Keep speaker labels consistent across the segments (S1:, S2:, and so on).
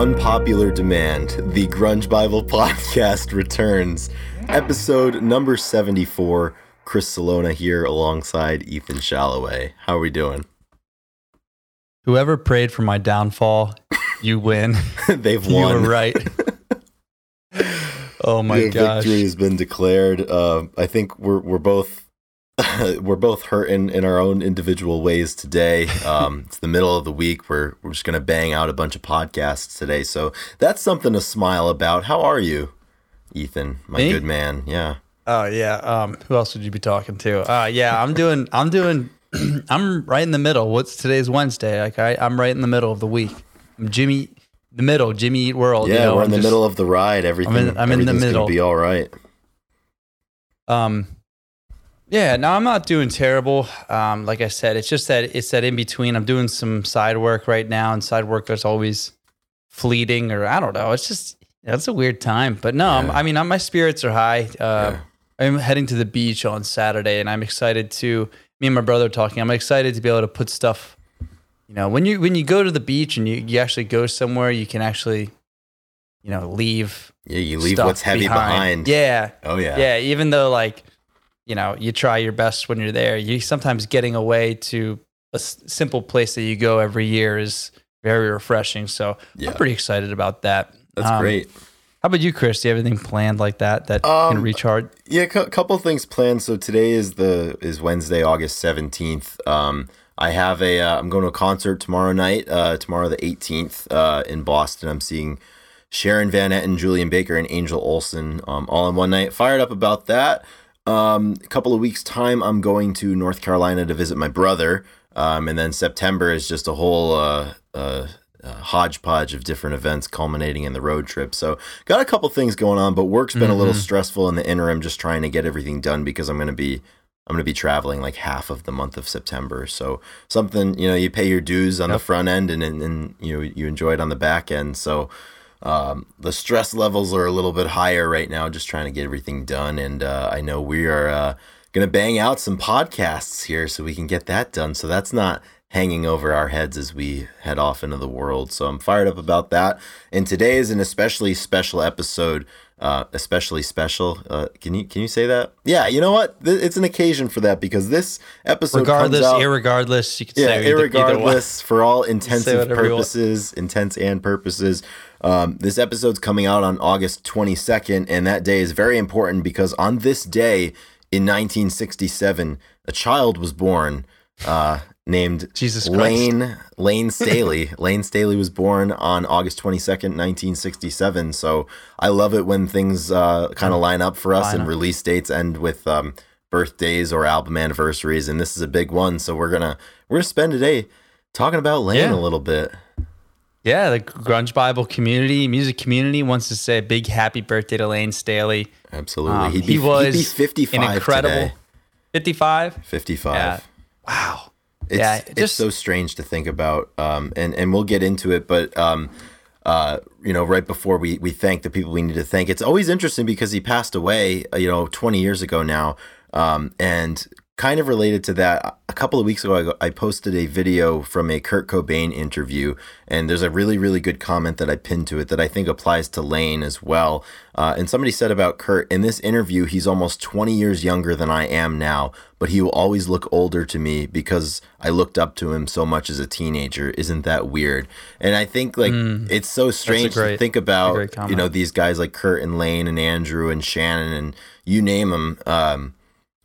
S1: Unpopular demand, the Grunge Bible podcast returns. Episode number 74. Chris Salona here alongside Ethan Shalloway. How are we doing?
S2: Whoever prayed for my downfall, you win.
S1: They've won.
S2: you were right. oh my gosh.
S1: victory has been declared. Uh, I think we're we're both we're both hurting in our own individual ways today. Um, it's the middle of the week. We're we're just gonna bang out a bunch of podcasts today, so that's something to smile about. How are you, Ethan? My
S2: Me?
S1: good man. Yeah.
S2: Oh yeah. Um, who else would you be talking to? Uh, yeah, I'm doing. I'm doing. I'm right in the middle. What's today's Wednesday? Like I, I'm right in the middle of the week. I'm Jimmy, the middle. Jimmy Eat World.
S1: Yeah,
S2: you know,
S1: we're
S2: I'm
S1: in the
S2: just-
S1: middle of the ride. Everything.
S2: I'm in the
S1: everything's
S2: middle.
S1: Gonna be all right.
S2: Um, yeah, no, I'm not doing terrible. Um, like I said, it's just that it's that in between. I'm doing some side work right now, and side work is always fleeting, or I don't know. It's just that's a weird time. But no, I'm,
S1: Yeah.
S2: I mean, I'm, my spirits are high. Uh,
S1: Yeah.
S2: I'm heading to the beach on Saturday, and I'm excited to. Me and my brother are talking. I'm excited to be able to put stuff. You know, when you when you go to the beach and you, you actually go somewhere, you can actually, you know, leave.
S1: Yeah, you leave what's heavy behind.
S2: Yeah,
S1: Oh yeah.
S2: yeah, even though like, you know, you try your best when you're there, you sometimes getting away to a s- simple place that you go every year is very refreshing. So
S1: Yeah.
S2: I'm pretty excited about that.
S1: That's
S2: Um,
S1: great.
S2: How about you, Chris? Do you have anything planned like that that
S1: Um,
S2: can recharge?
S1: Yeah, a couple things planned. So today is the is Wednesday, August seventeenth. Um, I have a uh, I'm going to a concert tomorrow night. Uh, tomorrow the eighteenth uh, in Boston. I'm seeing Sharon Van Etten, Julien Baker, and Angel Olsen um, all in one night. Fired up about that. Um, a couple of weeks time, I'm going to North Carolina to visit my brother. Um, and then September is just a whole uh, uh, uh, hodgepodge of different events culminating in the road trip. So got a couple things going on, but work's been a little stressful in the interim, just trying to get everything done because I'm going to be I'm going to be traveling like half of the month of September. So something you know you pay your dues on the front end and, and and you know you enjoy it on the back end. So um, the stress levels are a little bit higher right now, just trying to get everything done. And uh, I know we are uh, going to bang out some podcasts here so we can get that done. So that's not hanging over our heads as we head off into the world. So I'm fired up about that. And today is an especially special episode. Uh, especially special. Uh, can you can you say that? Yeah, you know what? Th- It's an occasion for that because this episode
S2: Regardless,
S1: out,
S2: irregardless, you can
S1: yeah,
S2: say either, either
S1: for all intensive purposes, intents and purposes. Um, this episode's coming out on August 22nd, and that day is very important because on this day in 1967, a child was born uh, named
S2: Jesus Christ.
S1: Layne Layne Staley. Layne Staley was born on August 22nd, 1967. So I love it when things uh, kind of line up for us and release dates end with um, birthdays or album anniversaries, and this is a big one. So we're gonna we're gonna spend today talking about Layne
S2: Yeah.
S1: a little bit.
S2: Yeah, the grunge Bible community, music community wants to say a big happy birthday to Layne Staley.
S1: Absolutely,
S2: Um,
S1: he'd be,
S2: he was
S1: he'd be 55
S2: an incredible
S1: today.
S2: 55.
S1: 55.
S2: Yeah. Wow.
S1: It's,
S2: Yeah,
S1: it's
S2: just-
S1: so strange to think about, um, and and we'll get into it. But um, uh, you know, right before we we thank the people we need to thank, it's always interesting because he passed away, uh, you know, 20 years ago now, um, and kind of related to that. A couple of weeks ago, I, I posted a video from a Kurt Cobain interview, and there's a really really good comment that I pinned to it that I think applies to Layne as well. Uh, and somebody said about Kurt in this interview, he's almost 20 years younger than I am now, but he will always look older to me because I looked up to him so much as a teenager. Isn't that weird? And I think like it's so strange to think about, you know, these guys like Kurt and Layne and Andrew and Shannon and you name them. Um,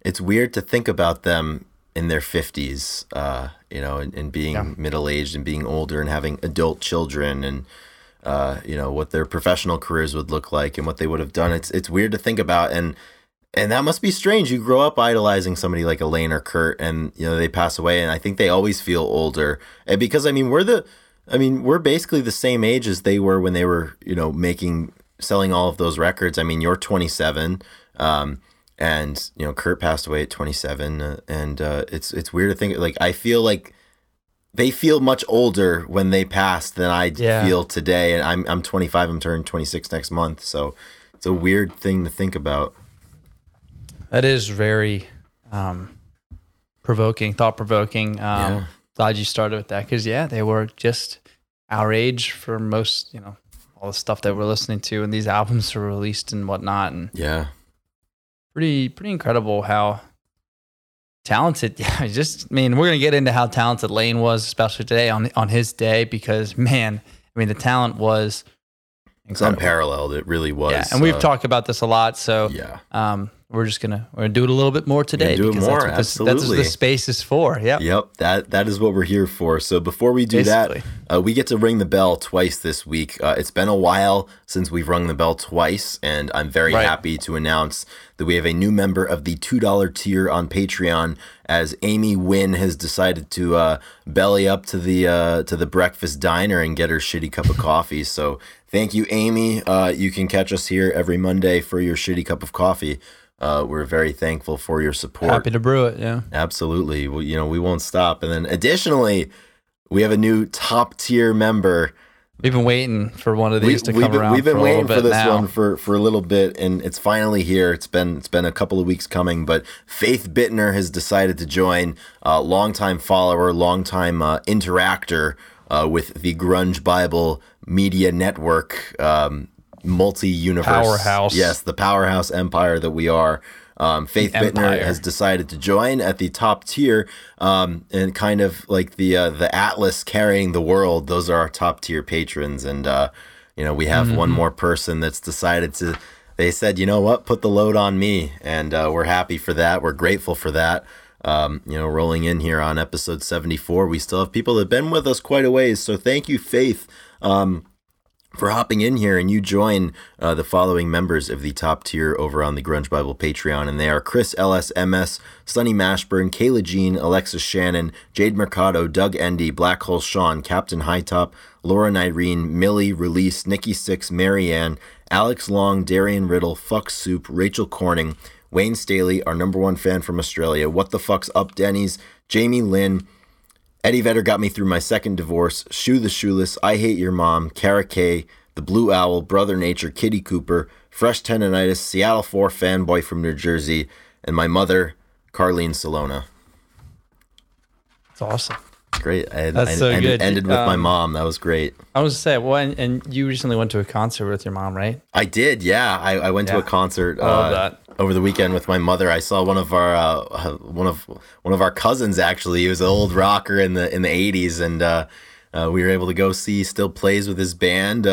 S1: it's weird to think about them in their 50s, uh, you know, and, and being middle aged and being older and having adult children and, uh, you know, what their professional careers would look like and what they would have done. It's, it's weird to think about. And, and that must be strange. You grow up idolizing somebody like Elaine or Kurt, and you know they pass away, and I think they always feel older. And because I mean, we're the, I mean, we're basically the same age as they were when they were, you know, making, selling all of those records. I mean, you're 27, um, and you know, Kurt passed away at 27, uh, and uh, it's it's weird to think like I feel like they feel much older when they passed than I
S2: Yeah.
S1: feel today, and I'm I'm 25. I'm turning 26 next month, so it's a weird thing to think about.
S2: That is very um, provoking, thought provoking. Um,
S1: Yeah.
S2: Glad you started with that because yeah, they were just our age for most, you know, all the stuff that we're listening to and these albums were released and whatnot. And
S1: Yeah.
S2: Pretty, pretty incredible how talented. Yeah, just, I mean, we're going to get into how talented Layne was, especially today on, on his day, because man, I mean, the talent was
S1: It's unparalleled. It really was.
S2: Yeah, and we've
S1: uh,
S2: talked about this a lot. So
S1: Yeah.
S2: um, we're just gonna we're gonna do it a little bit more today
S1: do it
S2: because
S1: more,
S2: that's what, this, that's what the space is for. Yep.
S1: Yep, that that is what we're here for. So before we do that, uh, we get to ring the bell twice this week. Uh, it's been a while since we've rung the bell twice, and I'm very
S2: Right.
S1: happy to announce that we have a new member of the two dollar tier on Patreon. As Amy Wynn has decided to uh, belly up to the uh, to the breakfast diner and get her shitty cup of coffee. So thank you, Amy. Uh, you can catch us here every Monday for your shitty cup of coffee. Uh, we're very thankful for your support.
S2: Happy to brew it. Yeah.
S1: Absolutely. Well, you know, we won't stop. And then additionally, we have a new top tier member.
S2: We've been waiting for one of these to
S1: we,
S2: come
S1: have been,
S2: around.
S1: we've been
S2: for
S1: waiting for this
S2: now.
S1: one for, for a little bit, and it's finally here. It's been it's been a couple of weeks coming, but Faith Bittner has decided to join. Uh, longtime follower, longtime uh, interactor uh, with the Grunge Bible Media Network, um, multi universe
S2: Powerhouse.
S1: Yes, the powerhouse empire that we are. Um, Faith Bittner
S2: Empire.
S1: has decided to join at the top tier, um, and kind of like the uh, the Atlas carrying the world. Those are our top tier patrons, and uh, you know we have one more person that's decided to. They said, you know what, put the load on me, and uh, we're happy for that. We're grateful for that. Um, you know, rolling in here on episode seventy four, we still have people that've been with us quite a ways. So thank you, Faith. Um, for hopping in here and you join uh, the following members of the top tier over on the Grunge Bible Patreon. And they are Chris LSMS, Sonny Mashburn, Kayla Jean, Alexis Shannon, Jade Mercado, Doug Endy, Black Hole Sean, Captain Hightop, Laura Nyreen, Millie, Release, Nikki Six, Marianne, Alex Long, Darian Riddle, Fuck Soup, Rachel Corning, Wayne Staley, our number one fan from Australia, What the Fuck's Up Denny's, Jamie Lynn, Eddie Vedder got me through my second divorce. Shoe the Shoeless, I Hate Your Mom, Kara K, The Blue Owl, Brother Nature, Kitty Cooper, Fresh Tendonitis, Seattle 4 fanboy from New Jersey, and my mother, Carlene Salona.
S2: It's awesome.
S1: Great. I,
S2: That's
S1: I
S2: so
S1: ended,
S2: good.
S1: ended with my
S2: Um,
S1: mom. That was great.
S2: I was to say, well, and, and you recently went to a concert with your mom, right?
S1: I did, yeah. I, I went to a concert uh, over the weekend with my mother. I saw one of our uh, one of one of our cousins actually. He was an old rocker in the in the eighties, and uh, uh, we were able to go see. Still plays with his band.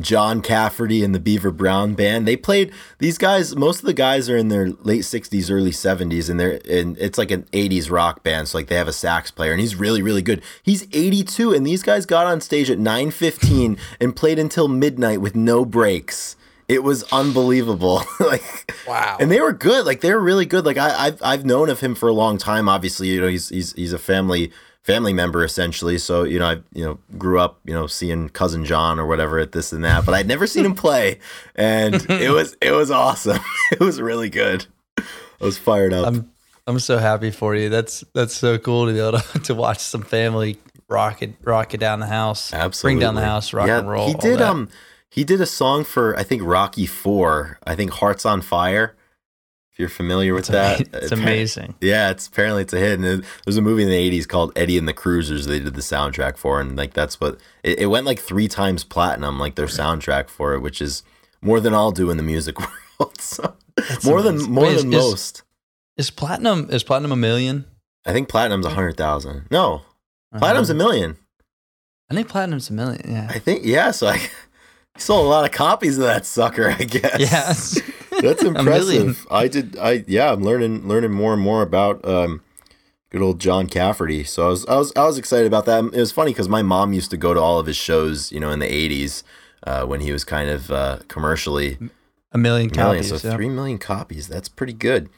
S1: John Cafferty and the Beaver Brown Band. They played these guys. Most of the guys are in their late sixties, early seventies, and they're and it's like an eighties rock band. So like they have a sax player, and he's really really good. He's eighty two, and these guys got on stage at nine fifteen and played until midnight with no breaks. It was unbelievable. like
S2: Wow.
S1: and they were good. Like they were really good. Like I, I've I've known of him for a long time. Obviously, you know he's he's he's a family family member essentially. So you know I you know grew up you know seeing cousin John or whatever at this and that, but I'd never seen him play, and it was it was awesome. it was really good. I was fired up.
S2: I'm I'm so happy for you. That's that's so cool to be able to, to watch some family rock it rock it down the house.
S1: Absolutely,
S2: Bring down the house, rock
S1: yeah,
S2: and roll.
S1: He did um he did a song for I think Rocky Four. I think Hearts on Fire. If you're familiar with
S2: It's,
S1: that,
S2: it's amazing.
S1: Yeah, it's apparently it's a hit. And it- there's a movie in the '80s called Eddie and the Cruisers. They did the soundtrack for, and like that's what it, it went like three times platinum, like their soundtrack for it, which is more than I'll do in the music world. so, more than more
S2: Wait, is-
S1: than
S2: is-
S1: most.
S2: Is platinum is platinum a million?
S1: I think platinum's a hundred thousand. No, platinum's a million.
S2: I think platinum's a million. Yeah.
S1: I think yeah. So I sold a lot of copies of that sucker. I guess.
S2: Yes.
S1: That's impressive. I did. I yeah. I'm learning learning more and more about um, good old John Cafferty. So I was I was I was excited about that. It was funny because my mom used to go to all of his shows. You know, in the '80s uh, when he was kind of uh, commercially
S2: A million
S1: million.
S2: copies.
S1: So
S2: yeah.
S1: three million copies. That's pretty good.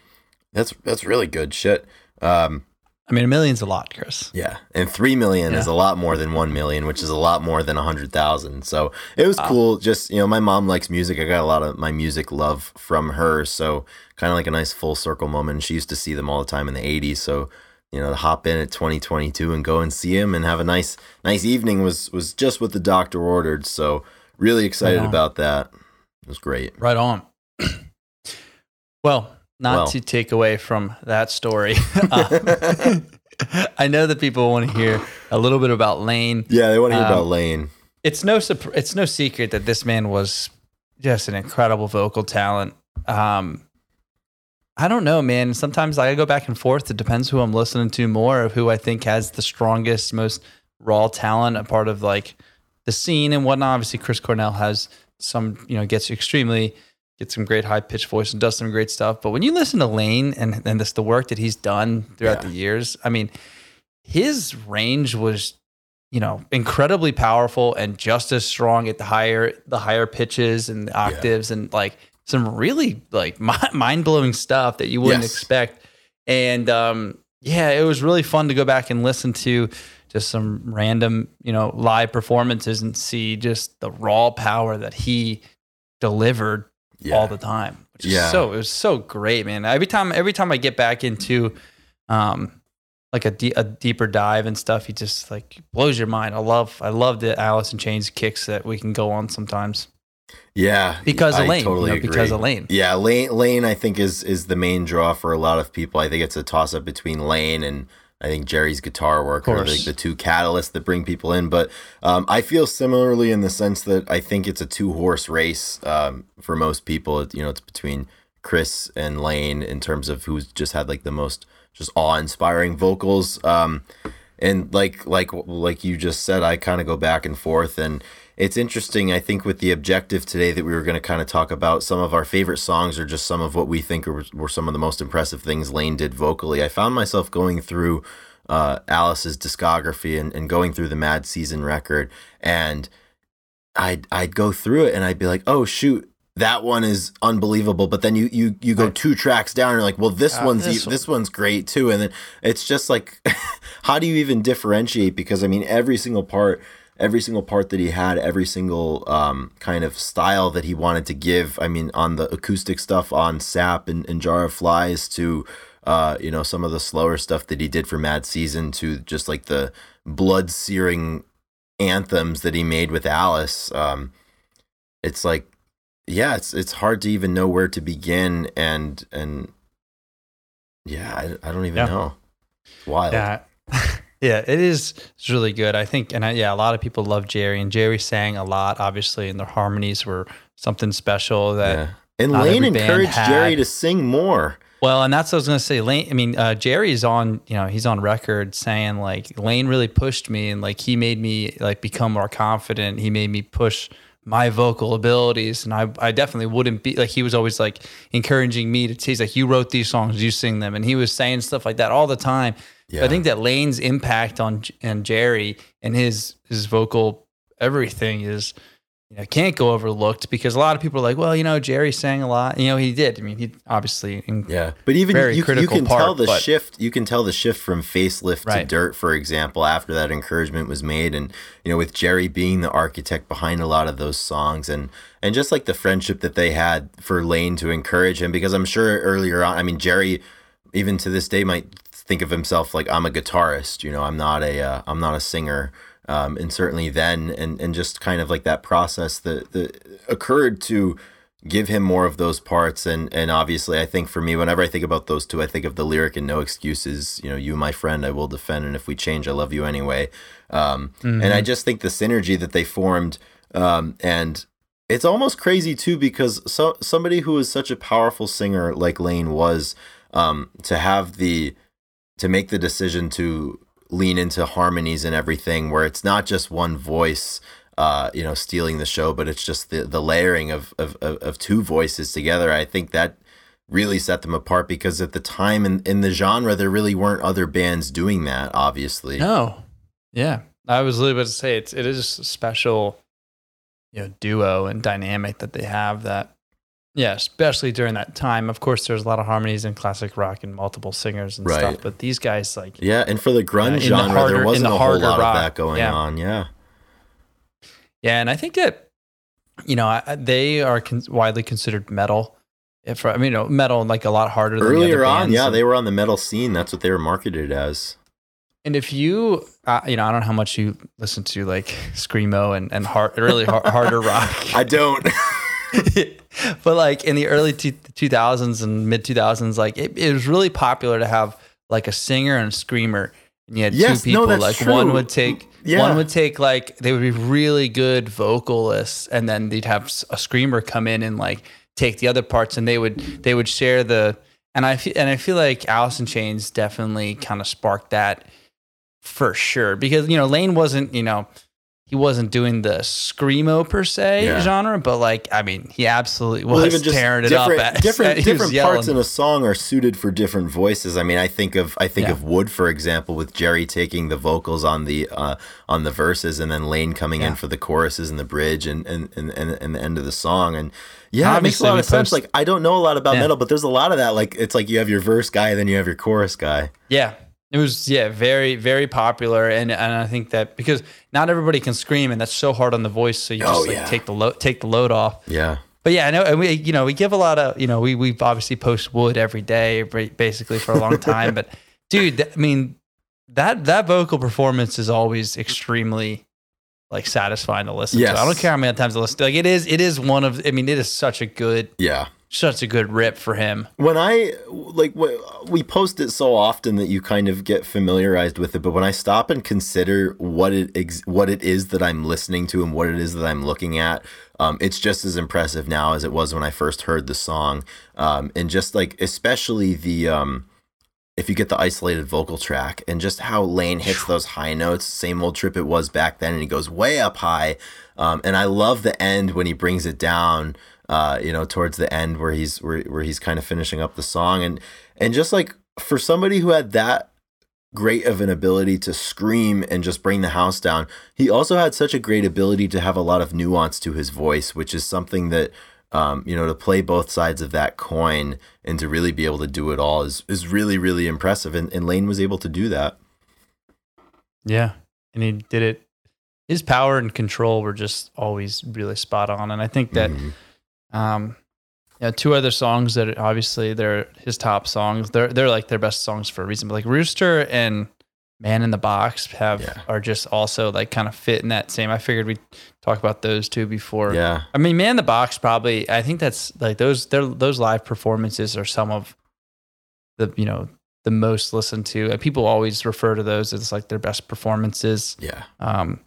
S1: That's that's really good shit. Um,
S2: I mean, a million's a lot, Chris.
S1: yeah, and three million is a lot more than one million, which is a lot more than a hundred thousand. So it was
S2: Wow.
S1: cool. Ah. Just you know, my mom likes music. I got a lot of my music love from her. So kind of like a nice full circle moment. She used to see them all the time in the '80s. So you know, to hop in at 2022 and go and see him and have a nice nice evening was was just what the doctor ordered. So really excited
S2: Wow.
S1: about that. It was great.
S2: Right on. well, not
S1: Well.
S2: to take away from that story. uh, I know that people want to hear a little bit about Layne.
S1: Yeah, they want to hear
S2: Um,
S1: about Layne.
S2: It's no it's no secret that this man was just an incredible vocal talent. Um, I don't know, man. Sometimes I go back and forth. It depends who I'm listening to more of who I think has the strongest, most raw talent, a part of like the scene and whatnot. Obviously, Chris Cornell has some, you know, gets extremely gets some great high pitched voice and does some great stuff. But when you listen to Layne and and this the work that he's done throughout
S1: Yeah.
S2: the years, I mean, his range was you know incredibly powerful and just as strong at the higher the higher pitches and the octaves and like some really like mind blowing stuff that you wouldn't
S1: Yes.
S2: expect. And um, yeah, it was really fun to go back and listen to just some random you know live performances and see just the raw power that he delivered
S1: Yeah.
S2: all the time. Which is
S1: Yeah.
S2: so it was so great, man. Every time every time I get back into um like a, a deeper dive and stuff, he just like blows your mind. I love I love the Alice in Chains kicks that we can go on sometimes
S1: yeah,
S2: because Layne.
S1: Totally
S2: you know, because of Layne.
S1: Yeah, Layne. Layne, I think is is the main draw for a lot of people. I think it's a toss up between Layne and I think Jerry's guitar work are like the two catalysts that bring people in. But um, I feel similarly in the sense that I think it's a two horse race um, for most people. It- You know, it's between Chris and Layne in terms of who's just had like the most just awe inspiring vocals. Um, and like like like you just said, I kind of go back and forth and. It's interesting, I think, with the objective today that we were going to kind of talk about some of our favorite songs or just some of what we think were, were some of the most impressive things Layne did vocally. I found myself going through uh, Alice's discography and, and going through the Mad Season record, and I'd I'd go through it and I'd be like, oh shoot, that one is unbelievable. But then you you you go two tracks down, and you're like, well, this
S2: Uh,
S1: one's
S2: this
S1: e- this one's great too. And then it's just like, how do you even differentiate? Because I mean, every single part. Every single part that he had, every single um, kind of style that he wanted to give. I mean, on the acoustic stuff on Sap and, and Jar of Flies to uh, you know, some of the slower stuff that he did for Mad Season to just like the blood searing anthems that he made with Alice. Um, it's like, yeah, it's it's hard to even know where to begin, and and yeah, I, I don't even
S2: Yeah.
S1: know. It's wild.
S2: Yeah. yeah, it is it's really good. I think and I, yeah, a lot of people love Jerry and Jerry sang a lot obviously and their harmonies were something special that
S1: Yeah. And
S2: Layne
S1: encouraged Jerry to sing more.
S2: Well, and that's what I was gonna say. Layne, I mean, uh, Jerry's on, you know, he's on record saying like Layne really pushed me and like he made me like become more confident. He made me push my vocal abilities, and I, I definitely wouldn't be like he was always like encouraging me to. He's like, you wrote these songs, you sing them, and he was saying stuff like that all the time.
S1: Yeah.
S2: I think that Layne's impact on and Jerry and his his vocal everything is you know can't go overlooked because a lot of people are like, well, you know, Jerry sang a lot. You know, he did. I mean, he obviously
S1: Yeah, but even you, you can tell the
S2: but-
S1: shift. You can tell the shift from facelift to dirt, for example, after that encouragement was made, and you know, with Jerry being the architect behind a lot of those songs, and and just like the friendship that they had for Layne to encourage him, because I'm sure earlier on, I mean, Jerry, even to this day, might think of himself like I'm a guitarist. You know, I'm not a uh, I'm not a singer. Um, and certainly then, and and just kind of like that process that that occurred to give him more of those parts and and obviously I think for me whenever I think about those two I think of the lyric and no excuses you know you my friend I will defend and if we change I love you anyway um and I just think the synergy that they formed um and it's almost crazy too because so somebody who is such a powerful singer like Layne was um to have the to make the decision to lean into harmonies and everything where it's not just one voice uh, you know, stealing the show, but it's just the the layering of, of of of two voices together. I think that really set them apart because at the time in, in the genre there really weren't other bands doing that, obviously.
S2: No. Yeah. I was literally about to say it's it is a special, you know, duo and dynamic that they have that yeah, especially during that time. Of course there's a lot of harmonies in classic rock and multiple singers and
S1: Right.
S2: stuff, but these guys like
S1: Yeah, and for the grunge
S2: in the
S1: genre,
S2: harder-
S1: there wasn't
S2: the
S1: a whole lot
S2: rock,
S1: of that going
S2: yeah.
S1: on. Yeah.
S2: Yeah, and I think that you know, I, they are con- widely considered metal. If I mean, you know, metal like a lot harder than the
S1: Earlier
S2: other
S1: on, yeah,
S2: And-
S1: they were on the metal scene. That's what they were marketed as.
S2: And if you, uh, you know, I don't know how much you listen to like screamo and and hard, really har- harder rock.
S1: I don't.
S2: but like in the early two, 2000s and mid 2000s, like it, it was really popular to have like a singer and a screamer And you had
S1: Yes,
S2: two
S1: no,
S2: people.
S1: that's
S2: like
S1: true.
S2: one would take
S1: Yeah.
S2: one would take like they would be really good vocalists, and then they'd have a screamer come in and like take the other parts, and they would they would share the. And I feel and I feel like Alice in Chains definitely kind of sparked that for sure because you know Layne wasn't you know he wasn't doing the screamo per se
S1: Yeah.
S2: genre, but like I mean he absolutely
S1: Well,
S2: was
S1: even just
S2: tearing it up. At,
S1: different,
S2: was
S1: different parts in a song are suited for different voices. I mean, I think of I think
S2: Yeah.
S1: of Would, for example, with Jerry taking the vocals on the uh, on the verses, and then Layne coming in for the choruses and the bridge and and, and, and, and the end of the song. And yeah, it makes a lot of sense.
S2: post-
S1: Like I don't know a lot about
S2: Yeah.
S1: metal, but there's a lot of that. Like it's like you have your verse guy, then you have your chorus guy.
S2: Yeah. It was yeah, very very popular and and I think that because not everybody can scream and that's so hard on the voice so you
S1: Oh,
S2: just like
S1: yeah.
S2: take the load take the load off.
S1: Yeah.
S2: But yeah, I know and we you know, we give a lot of, you know, we we obviously post Would every day basically for a long time, but dude, I mean that that vocal performance is always extremely like satisfying to listen
S1: Yes.
S2: to. I don't care how many times I listen to. Like it is it is one of I mean it is such a good
S1: Yeah.
S2: Such a good rip for him.
S1: when I like we post it so often that you kind of get familiarized with it, but when I stop and consider what it ex- what it is that I'm listening to and what it is that I'm looking at, um, it's just as impressive now as it was when I first heard the song, um, and just like especially the um, if you get the isolated vocal track and just how Layne hits those high notes, same old trip it was back then, and he goes way up high. Um, and I love the end when he brings it down, uh, you know, towards the end where he's where, where he's kind of finishing up the song, and and just like for somebody who had that great of an ability to scream and just bring the house down, he also had such a great ability to have a lot of nuance to his voice, which is something that um, you know, to play both sides of that coin and to really be able to do it all is is really, really impressive. And, and Layne was able to do that.
S2: Yeah. And he did it. His power and control were just always really spot on. And I think that,
S1: Mhm.
S2: Um, yeah, two other songs that obviously they're his top songs. They're they're like their best songs for a reason. But like Rooster and Man in the Box have
S1: Yeah.
S2: are just also like kind of fit in that same. I figured we'd talk about those two before.
S1: yeah,
S2: I mean, Man in the Box probably. I think that's like those. They're, those live performances are some of the you know the most listened to. And people always refer to those as like their best performances.
S1: yeah,
S2: Um,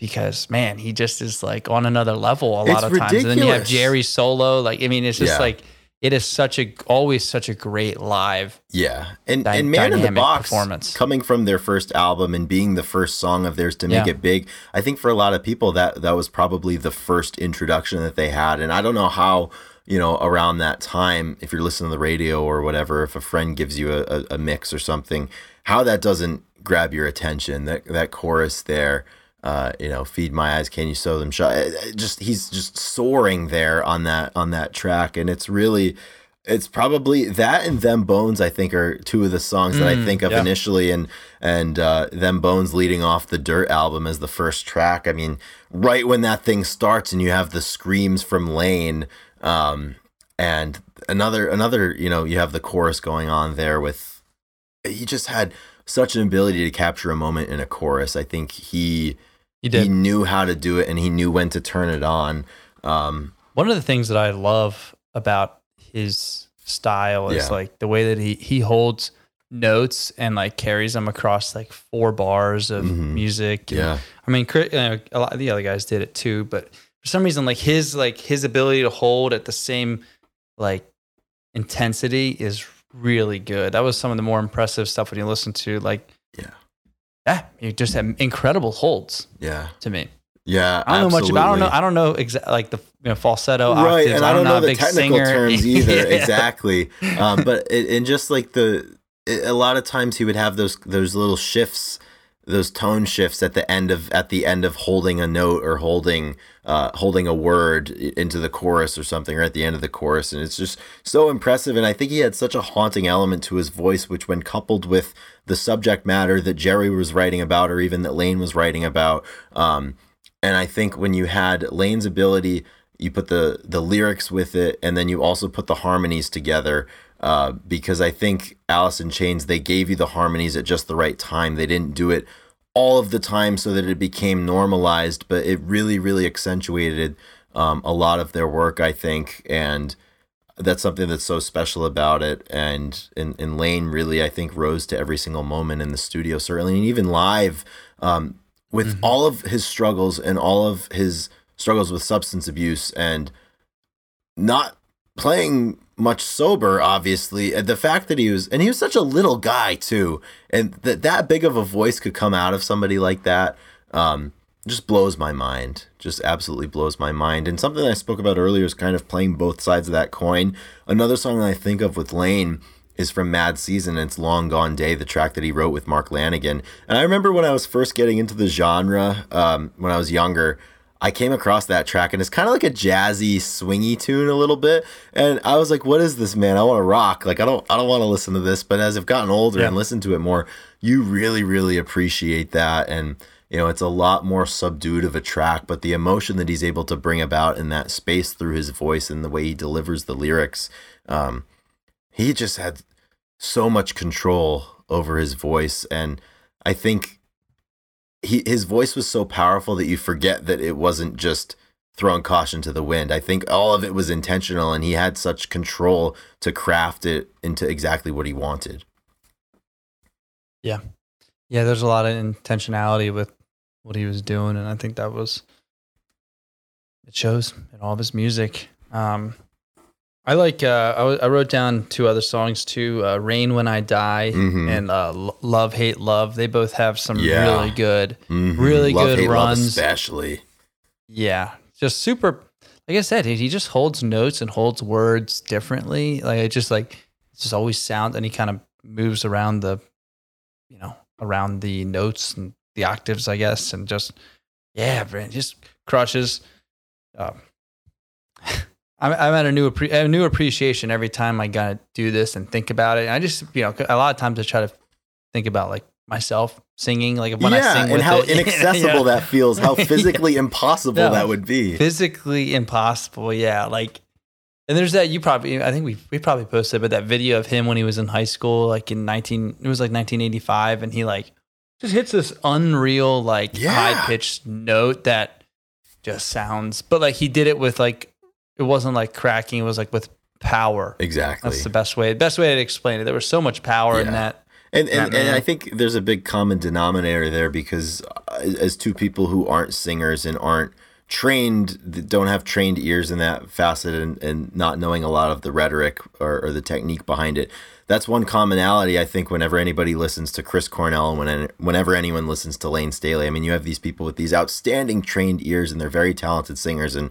S2: because man, he just is like on another level a
S1: It's
S2: lot of times. And then you have
S1: ridiculous.
S2: Jerry solo. Like I mean, it's just
S1: Yeah.
S2: like it is such a always such a great live.
S1: yeah. And
S2: Dy-
S1: and Man in the Box
S2: performance.
S1: coming from their first album and being the first song of theirs to make
S2: Yeah.
S1: it big. I think for a lot of people that that was probably the first introduction that they had. And I don't know how you know around that time if you're listening to the radio or whatever if a friend gives you a, a, a mix or something how that doesn't grab your attention that that chorus there uh, you know, feed my eyes, can you sew them shut? It- it Just he's just soaring there on that on that track, and it's really, it's probably that and them bones. I think are two of the songs that I
S2: Mm,
S1: think of
S2: yeah.
S1: initially, and and uh, them bones leading off the Dirt album as the first track. I mean, right when that thing starts, and you have the screams from Layne, um, and another another, you know, you have the chorus going on there with. He just had such an ability to capture a moment in a chorus. I think he
S2: He did.
S1: he knew how to do it and he knew when to turn it on. Um,
S2: One of the things that I love about his style is
S1: Yeah.
S2: like the way that he he holds notes and like carries them across like four bars of
S1: Mhm.
S2: music. and-
S1: yeah,
S2: I mean, you know, a lot of the other guys did it too, but for some reason, like his like his ability to hold at the same like intensity is really good. That was some of the more impressive stuff when you listen to like
S1: Yeah.
S2: Yeah, you just have incredible holds
S1: yeah,
S2: to me.
S1: yeah.
S2: I don't know much about. I don't know. I don't know exactly like the you know, falsetto
S1: right,
S2: octaves.
S1: and I don't know,
S2: a
S1: the
S2: big
S1: technical
S2: singer.
S1: terms either.
S2: Yeah.
S1: Exactly, um, but it, and just like the, it, a lot of times he would have those those little shifts, those tone shifts at the end of at the end of holding a note or holding uh, holding a word into the chorus or something, or at the end of the chorus, and it's just so impressive. And I think he had such a haunting element to his voice, which when coupled with the subject matter that Jerry was writing about, or even that Layne was writing about. Um, and I think when you had Layne's ability, you put the the lyrics with it, and then you also put the harmonies together. Uh, because I think Alice in Chains they gave you the harmonies at just the right time. They didn't do it all of the time so that it became normalized, but it really, really accentuated um, a lot of their work. I think, and that's something that's so special about it. And and, and Layne really, I think, rose to every single moment in the studio, certainly, and even live. Um, with mm-hmm. all of his struggles and all of his struggles with substance abuse and not playing much sober obviously the fact that he was and he was such a little guy too and that that big of a voice could come out of somebody like that um, just blows my mind just absolutely blows my mind and something i spoke about earlier is kind of playing both sides of that coin. Another song that i think of with Layne is from mad season it's long gone day the track that he wrote with mark lanegan and i remember when i was first getting into the genre um, when i was younger I came across that track and it's kind of like a jazzy, swingy tune a little bit. And I was like, what is this, man? I want to rock. Like, I don't, I don't want to listen to this. But as I've gotten older yeah. and listened to it more, you really, really appreciate that. And, you know, it's a lot more subdued of a track, but the emotion that he's able to bring about in that space through his voice and the way he delivers the lyrics, um, he just had so much control over his voice. And I think he his voice was so powerful that you forget that it wasn't just throwing caution to the wind. I think all of it was intentional and he had such control to craft it into exactly what he wanted.
S2: Yeah. Yeah, there's a lot of intentionality with what he was doing and I think that was it shows in all of his music. Um I like. Uh, I, w- I wrote down two other songs too. Uh, "Rain When I Die" mm-hmm. and uh, L- "Love Hate Love." They both have some yeah. really good, mm-hmm. really love, good hate, runs,
S1: especially.
S2: Yeah, just super. Like I said, he, he just holds notes and holds words differently. Like it just like it just always sounds, and he kind of moves around the, you know, around the notes and the octaves, I guess, and just yeah, man, just crushes. Uh, I'm, I'm at a new a new appreciation every time I gotta do this and think about it. And I just you know a lot of times I try to think about like myself singing, like when yeah, I sing
S1: and how
S2: it,
S1: inaccessible yeah. that feels, how physically yeah. impossible no, that would be.
S2: Physically impossible, yeah. Like, and there's that you probably I think we we probably posted, but that video of him when he was in high school, like in 19, it was like 1985, and he like just hits this unreal like high pitched note that just sounds, but like he did it with like it wasn't like cracking. It was like with power.
S1: Exactly.
S2: That's the best way. Best way to explain it. There was so much power yeah. in that.
S1: And and, and I think there's a big common denominator there because uh, as two people who aren't singers and aren't trained, don't have trained ears in that facet and, and not knowing a lot of the rhetoric or, or the technique behind it, that's one commonality I think whenever anybody listens to Chris Cornell and when, whenever anyone listens to Layne Staley. I mean, you have these people with these outstanding trained ears and they're very talented singers and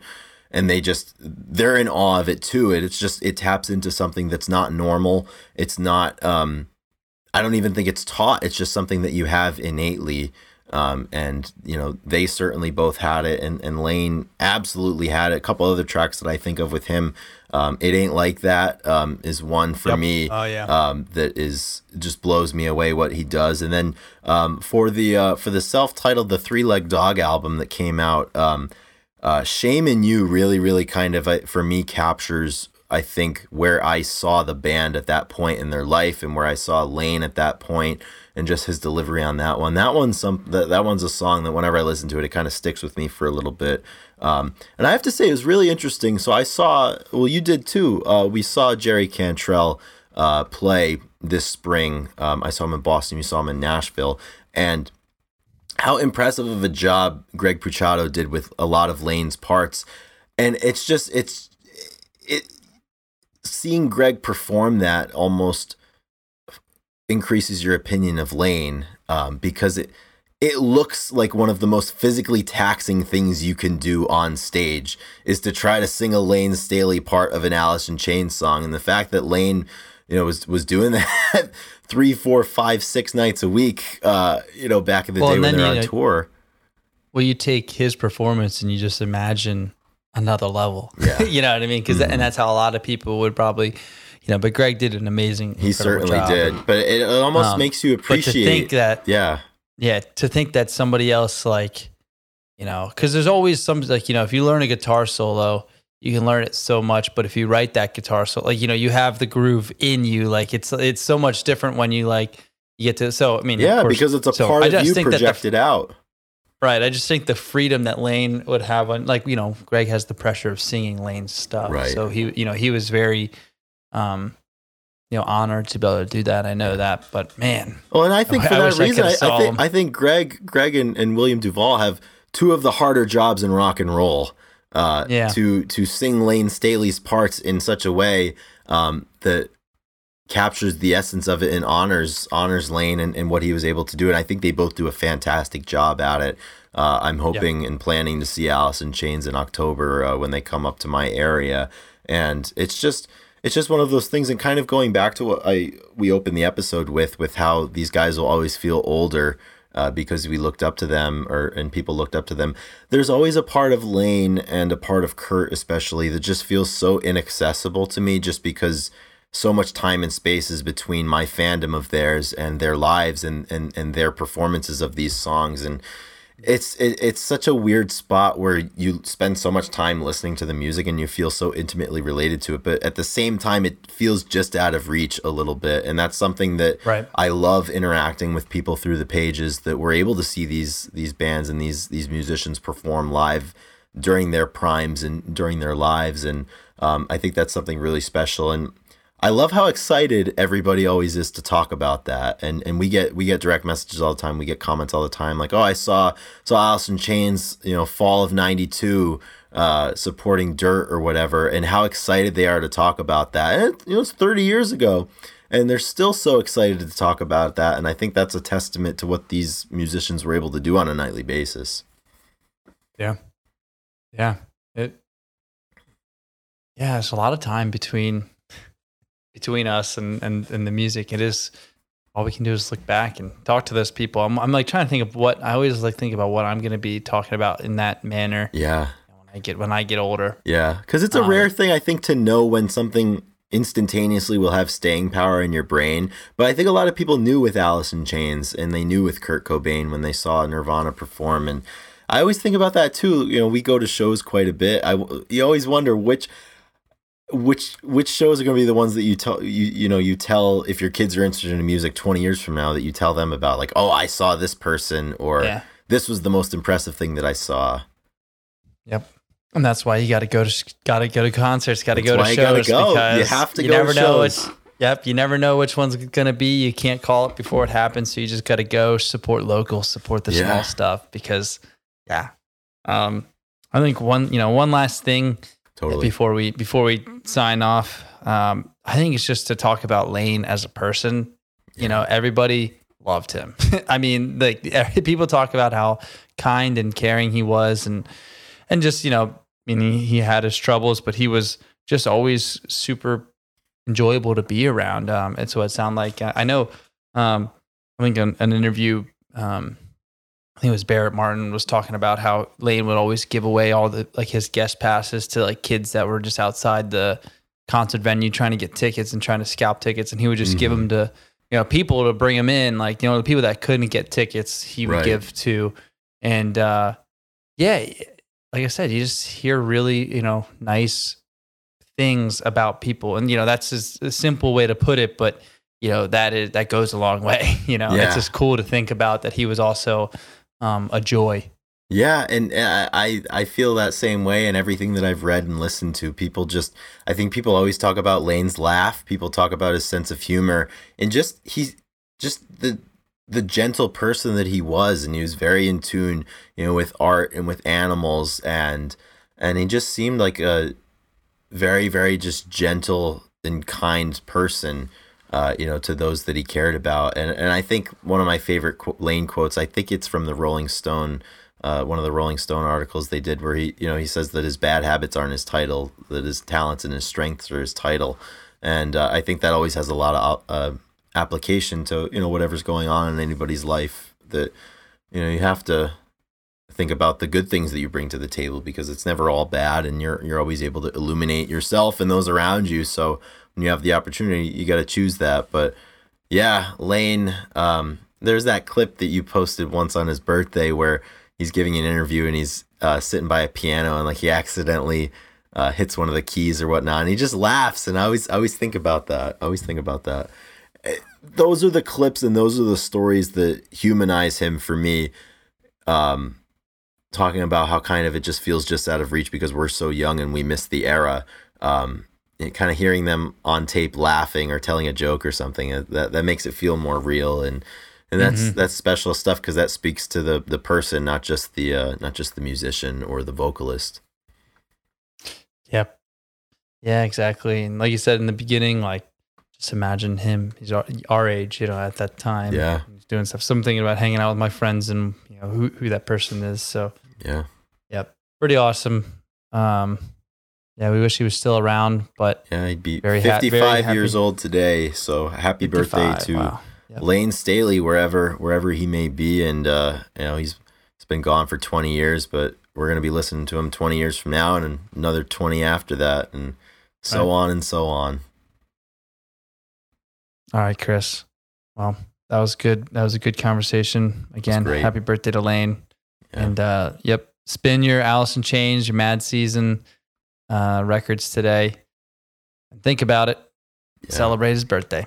S1: and they just they're in awe of it too. It, it's just it taps into something that's not normal. It's not um I don't even think it's taught. It's just something that you have innately. Um, and you know they certainly both had it, and, and Layne absolutely had it. A couple other tracks that I think of with him, um, "It Ain't Like That" um, is one for
S2: yep.
S1: me.
S2: Oh yeah,
S1: um, that is just blows me away what he does. And then um, for the uh, for the self-titled "The Three Leg Dog" album that came out, um, uh, Shame in You really, really kind of, uh, for me, captures, I think, where I saw the band at that point in their life and where I saw Layne at that point and just his delivery on that one. That one's some that, that one's a song that whenever I listen to it, it kind of sticks with me for a little bit. Um, and I have to say, it was really interesting. So I saw, well, you did too. Uh, we saw Jerry Cantrell uh, play this spring. Um, I saw him in Boston. You saw him in Nashville. And how impressive of a job Greg Puciato did with a lot of Layne's parts. And it's just it's it seeing Greg perform that almost increases your opinion of Layne um, because it it looks like one of the most physically taxing things you can do on stage is to try to sing a Layne Staley part of an Alice in Chains song, and the fact that Layne you know was was doing that three, four, five, six nights a week. Uh, you know, back in the well, day when they're on know, tour.
S2: Well, you take his performance and you just imagine another level.
S1: Yeah.
S2: you know what I mean? Because mm-hmm. and that's how a lot of people would probably, you know. But Greg did an amazing.
S1: He certainly job. did, but it, it almost um, makes you appreciate.
S2: to think that,
S1: yeah,
S2: yeah, to think that somebody else like, you know, because there's always some like you know, if you learn a guitar solo you can learn it so much but if you write that guitar so like you know you have the groove in you like it's it's so much different when you like you get to so i mean
S1: yeah course, because it's a
S2: so
S1: part of you projected the, out
S2: right. I just think the freedom that Layne would have on, like you know, Greg has the pressure of singing Layne's stuff,
S1: Right.
S2: So he, you know, he was very, um, you know, honored to be able to do that. I know that, but man,
S1: Well, and I think
S2: I
S1: for that
S2: I
S1: reason, I, I think. I think Greg, Greg, and, and William Duvall have two of the harder jobs in rock and roll. Uh,
S2: Yeah.
S1: To to sing Layne Staley's parts in such a way um, that captures the essence of it and honors honors Layne and, and what he was able to do. And I think they both do a fantastic job at it. Uh, I'm hoping and planning to see Alice in Chains in October uh, when they come up to my area, and it's just it's just one of those things. And kind of going back to what I we opened the episode with, with how these guys will always feel older. Uh, because we looked up to them, or and people looked up to them. There's always a part of Layne and a part of Kurt, especially, that just feels so inaccessible to me, just because so much time and space is between my fandom of theirs and their lives and and, and their performances of these songs and it's it, it's such a weird spot where you spend so much time listening to the music and you feel so intimately related to it but at the same time it feels just out of reach a little bit and that's something that
S2: Right.
S1: I love interacting with people through the pages that we're able to see these these bands and these these musicians perform live during their primes and during their lives and um, I think that's something really special and I love how excited everybody always is to talk about that, and and we get we get direct messages all the time. We get comments all the time, like, "Oh, I saw saw Alice in Chains, you know, fall of '92, uh, supporting Dirt or whatever," and how excited they are to talk about that. And you know, it's 30 years ago, and they're still so excited to talk about that. And I think that's a testament to what these musicians were able to do on a nightly basis.
S2: Yeah. Yeah. It Yeah, it's a lot of time between between us and, and, and the music. It is all we can do is look back and talk to those people. I'm, I'm like trying to think of what I always like think about what I'm going to be talking about in that manner
S1: Yeah,
S2: when I get when I get older.
S1: Yeah, because it's a
S2: Um,
S1: rare thing, I think, to know when something instantaneously will have staying power in your brain. But I think a lot of people knew with Alice in Chains and they knew with Kurt Cobain when they saw Nirvana perform. And I always think about that too. You know, we go to shows quite a bit. I you always wonder which which which shows are going to be the ones that you tell you you know you tell if your kids are interested in music 20 years from now that you tell them about like oh I saw this person or
S2: Yeah.
S1: this was the most impressive thing that I saw.
S2: Yep. And that's why you got to go to got to go to concerts, got to go to
S1: why you gotta
S2: shows
S1: go. You have to
S2: you
S1: go to
S2: never know
S1: shows.
S2: which Yep, you never know which one's going to be. You can't call it before it happens, so you just got to go support local, support the
S1: Yeah.
S2: small stuff because yeah. Um I think one, you know, one last thing
S1: Totally.
S2: before we before we sign off. Um, I think it's just to talk about Layne as a person. You know, everybody loved him. I mean, like people talk about how kind and caring he was, and and just you know, I mean, he, he had his troubles, but he was just always super enjoyable to be around. Um, and so it sounded like I know. Um, I think an, an interview. Um, I think it was Barrett Martin was talking about how Layne would always give away all the like his guest passes to like kids that were just outside the concert venue trying to get tickets and trying to scalp tickets, and he would just give
S1: Mhm.
S2: them to you know people to bring them in, like you know the people that couldn't get tickets, he would
S1: Right.
S2: give to, and uh, yeah, like I said, you just hear really you know nice things about people, and you know that's just a simple way to put it, but you know that is that goes a long way. You know,
S1: Yeah.
S2: it's just cool to think about that he was also um, a joy.
S1: Yeah, and uh, I I feel that same way. And everything that I've read and listened to, people just I think people always talk about Layne's laugh. People talk about his sense of humor, and just he's just the the gentle person that he was, and he was very in tune, you know, with art and with animals, and and he just seemed like a very very just gentle and kind person. Uh, you know, to those that he cared about, and and I think one of my favorite qu- Layne quotes. I think it's from the Rolling Stone uh, one of the Rolling Stone articles they did where he, you know, he says that his bad habits aren't his title, that his talents and his strengths are his title, and uh, I think that always has a lot of uh, application to you know whatever's going on in anybody's life. That you know you have to think about the good things that you bring to the table because it's never all bad, and you're you're always able to illuminate yourself and those around you. So when you have the opportunity, you got to choose that. But yeah, Layne. Um, there's that clip that you posted once on his birthday where he's giving an interview and he's uh, sitting by a piano and like he accidentally uh, hits one of the keys or whatnot, and he just laughs. And I always, I always think about that. I always think about that. Eh, Those are the clips and those are the stories that humanize him for me. Um, talking about how kind of it just feels just out of reach because we're so young and we miss the era. Um, kind of hearing them on tape laughing or telling a joke or something uh, that that makes it feel more real and and that's mm-hmm. that's special stuff because that speaks to the the person, not just the uh, not just the musician or the vocalist.
S2: Yep. Yeah, exactly. And like you said in the beginning, like just imagine him. He's our, our age, you know, at that time.
S1: Yeah.
S2: He's doing stuff. So I'm thinking about hanging out with my friends and you know who who that person is. So
S1: yeah.
S2: Yep. Pretty awesome. Um, yeah, we wish he was still around, but
S1: yeah, he'd be very 55 ha- very years old today. So happy birthday to wow. yep. Layne Staley, wherever wherever he may be, and uh, you know he's he's been gone for 20 years, but we're gonna be listening to him 20 years from now, and another 20 after that, and so right. on and so on.
S2: All right, Chris. Well, that was good. That was a good conversation. Again, happy birthday to Layne. Yeah. And uh, yep, spin your Alice in Chains, your Mad Season uh, records today. Think about it. Yeah. Celebrate his birthday.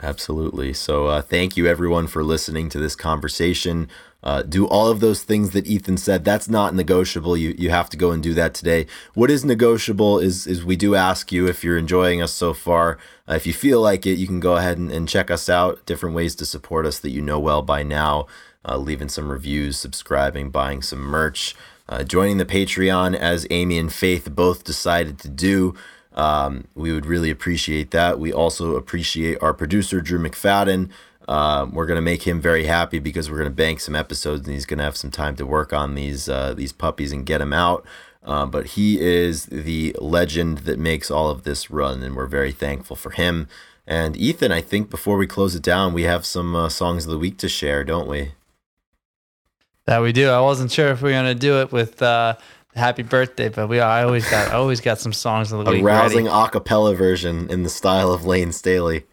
S1: Absolutely. So, uh, thank you everyone for listening to this conversation. Uh, do all of those things that Ethan said. That's not negotiable. You you have to go and do that today. What is negotiable is is we do ask you if you're enjoying us so far. Uh, if you feel like it, you can go ahead and, and check us out. Different ways to support us that you know well by now. Uh, leaving some reviews, subscribing, buying some merch, uh, joining the Patreon as Amy and Faith both decided to do. Um, we would really appreciate that. We also appreciate our producer Drew McFadden. Um, we're gonna make him very happy because we're gonna bank some episodes and he's gonna have some time to work on these uh, these puppies and get them out. Uh, but he is the legend that makes all of this run, and we're very thankful for him. And Ethan, I think before we close it down, we have some uh, songs of the week to share, don't we?
S2: That we do. I wasn't sure if we are gonna do it with uh, happy birthday, but we I always got always got some songs of the week.
S1: A rousing a cappella version in the style of Layne Staley.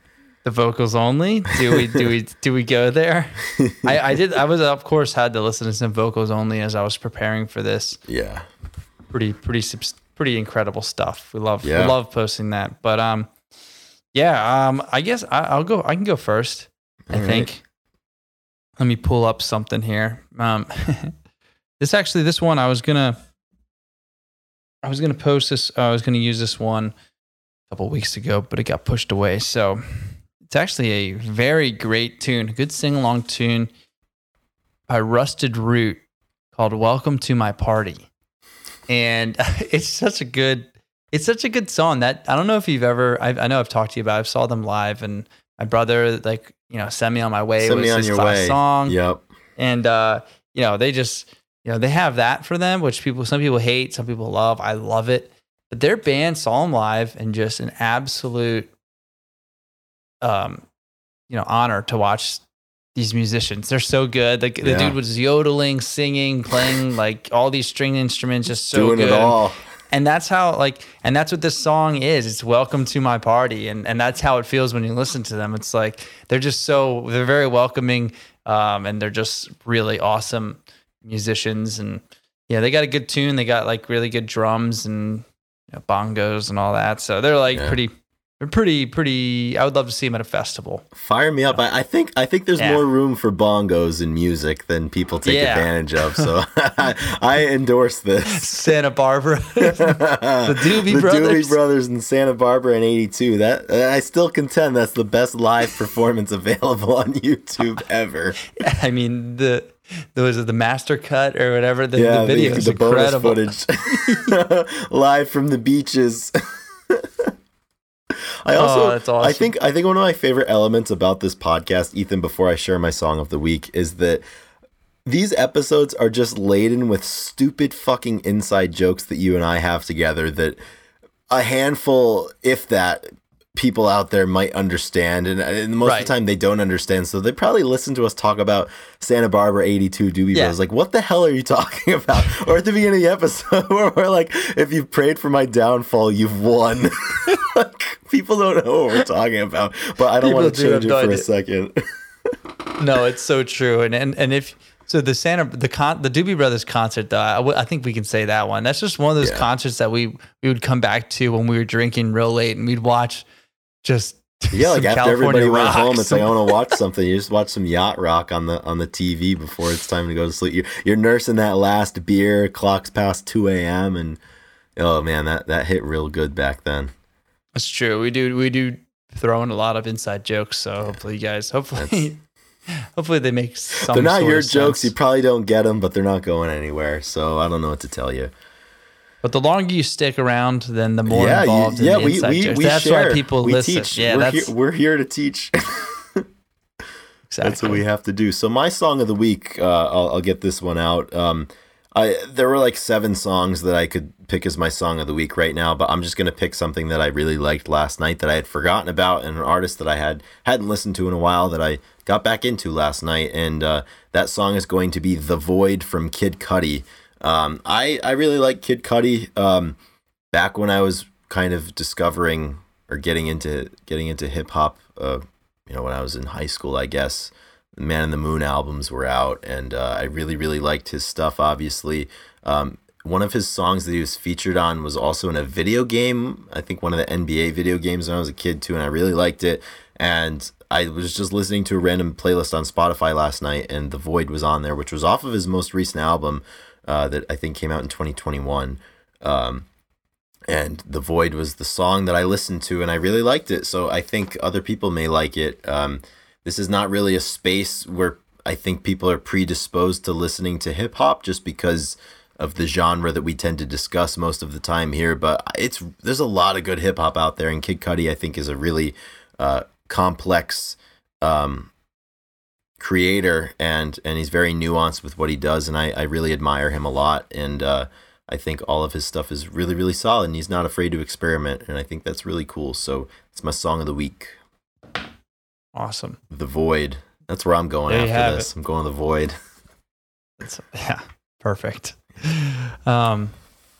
S2: The vocals only? Do we do we do we go there? I, I did. I was of course had to listen to some vocals only as I was preparing for this.
S1: Yeah,
S2: pretty pretty pretty incredible stuff. We love yeah. we love posting that. But um, yeah. Um, I guess I, will go. I can go first. All I right. think. Let me pull up something here. Um, this actually this one I was gonna. I was gonna post this. Uh, I was gonna use this one a couple weeks ago, but it got pushed away. So it's actually a very great tune, good sing along tune by Rusted Root called Welcome to My Party. And it's such a good it's such a good song that I don't know if you've ever I, I know I've talked to you about. I saw them live and my brother like, you know, send me on my way
S1: send was me on his your way.
S2: song.
S1: Yep.
S2: And uh, you know, they just you know, they have that for them, which people some people hate, some people love. I love it. But their band saw them live and just an absolute um, you know, honor to watch these musicians. They're so good. Like the, yeah. dude was yodeling, singing, playing like all these string instruments, just so
S1: doing
S2: good.
S1: it all.
S2: And that's how like, and that's what this song is. It's "Welcome to My Party," and and that's how it feels when you listen to them. It's like they're just so they're very welcoming, um, and they're just really awesome musicians. And yeah, they got a good tune. They got like really good drums and you know, bongos and all that. So they're like yeah. pretty they're pretty, pretty. I would love to see them at a festival.
S1: Fire me up! I, I think I think there's yeah. more room for bongos in music than people take yeah. advantage of. So I endorse this.
S2: Santa Barbara, the Doobie the Brothers,
S1: Doobie Brothers in Santa Barbara in '82. That I still contend that's the best live performance available on YouTube ever.
S2: I mean the was it the master cut or whatever the, yeah, the video the, is the incredible.
S1: bonus footage live from the beaches. I also, oh, awesome. I think, I think one of my favorite elements about this podcast, Ethan, before I share my song of the week, is that these episodes are just laden with stupid fucking inside jokes that you and I have together that a handful, if that, people out there might understand, and, and most right. of the time they don't understand. So they probably listen to us talk about Santa Barbara '82 Doobie yeah. Bros. Like, what the hell are you talking about? or at the beginning of the episode, where we're like, "If you've prayed for my downfall, you've won." people don't know what we're talking about, but I don't people want to change it for a second.
S2: no, it's so true, and and and if. So the Santa the con the Doobie Brothers concert though I, w- I think we can say that one. That's just one of those yeah. concerts that we we would come back to when we were drinking real late and we'd watch just
S1: Yeah, like after
S2: California
S1: everybody went home, it's like I want to watch something. You just watch some yacht rock on the on the TV before it's time to go to sleep. You're, you're nursing that last beer. Clock's past two a.m. and oh man, that that hit real good back then.
S2: That's true. We do we do throw in a lot of inside jokes. So hopefully you guys hopefully hopefully they make some.
S1: they're not your jokes.
S2: sense.
S1: You probably don't get them, but they're not going anywhere. So I don't know what to tell you.
S2: But the longer you stick around, then the more
S1: yeah,
S2: involved
S1: you,
S2: in
S1: yeah,
S2: the
S1: we
S2: inside
S1: we,
S2: jokes.
S1: we
S2: that's
S1: share.
S2: why people
S1: we
S2: listen.
S1: Teach.
S2: Yeah,
S1: we're
S2: that's
S1: here, we're here to teach.
S2: exactly
S1: That's what we have to do. So my song of the week, uh, I'll, I'll get this one out. Um, I there were like seven songs that I could pick as my song of the week right now, but I'm just gonna pick something that I really liked last night that I had forgotten about, and an artist that I had hadn't listened to in a while that I got back into last night, and uh, that song is going to be "The Void" from Kid Cudi. Um, I I really like Kid Cudi. Um, back when I was kind of discovering or getting into getting into hip hop, uh, you know, when I was in high school, I guess. Man in the Moon albums were out, and uh, I really, really liked his stuff. Obviously, um, one of his songs that he was featured on was also in a video game. I think one of the NBA video games when I was a kid too, and I really liked it. And I was just listening to a random playlist on Spotify last night, and The Void was on there, which was off of his most recent album uh, that I think came out in 2021. Um, and The Void was the song that I listened to, and I really liked it. So I think other people may like it. Um, this is not really a space where I think people are predisposed to listening to hip hop just because of the genre that we tend to discuss most of the time here. But it's there's a lot of good hip hop out there, and Kid Cudi I think is a really uh, complex um, creator, and and he's very nuanced with what he does, and I I really admire him a lot, and uh, I think all of his stuff is really really solid, and he's not afraid to experiment, and I think that's really cool. So it's my song of the week.
S2: Awesome.
S1: The Void. That's where I'm going
S2: There
S1: after this. I'm going to the Void.
S2: It's, yeah, perfect. Um,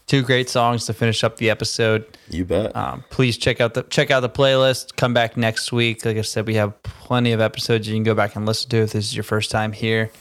S2: two great songs to finish up the episode.
S1: You bet.
S2: Um, please check out the check out the playlist. Come back next week. Like I said, we have plenty of episodes you can go back and listen to if this is your first time here.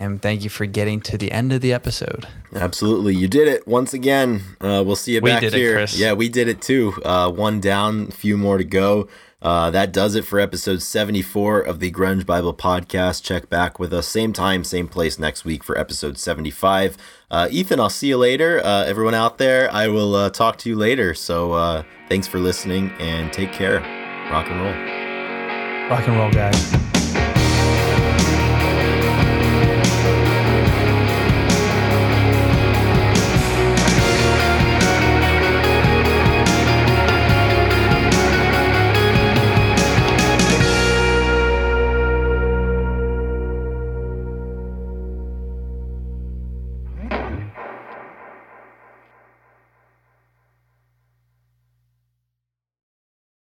S2: And thank you for getting to the end of the episode.
S1: Absolutely. You did it once again. Uh, we'll see you
S2: We
S1: back
S2: it,
S1: here.
S2: Chris.
S1: Yeah, we did it too. Uh, one down, a few more to go. Uh, that does it for episode 74 of the Grunge Bible podcast. Check back with us same time, same place next week for episode 75. Uh, Ethan, I'll see you later. Uh, everyone out there, I will uh, talk to you later. So uh, thanks for listening and take care. Rock and roll.
S2: Rock and roll, guys.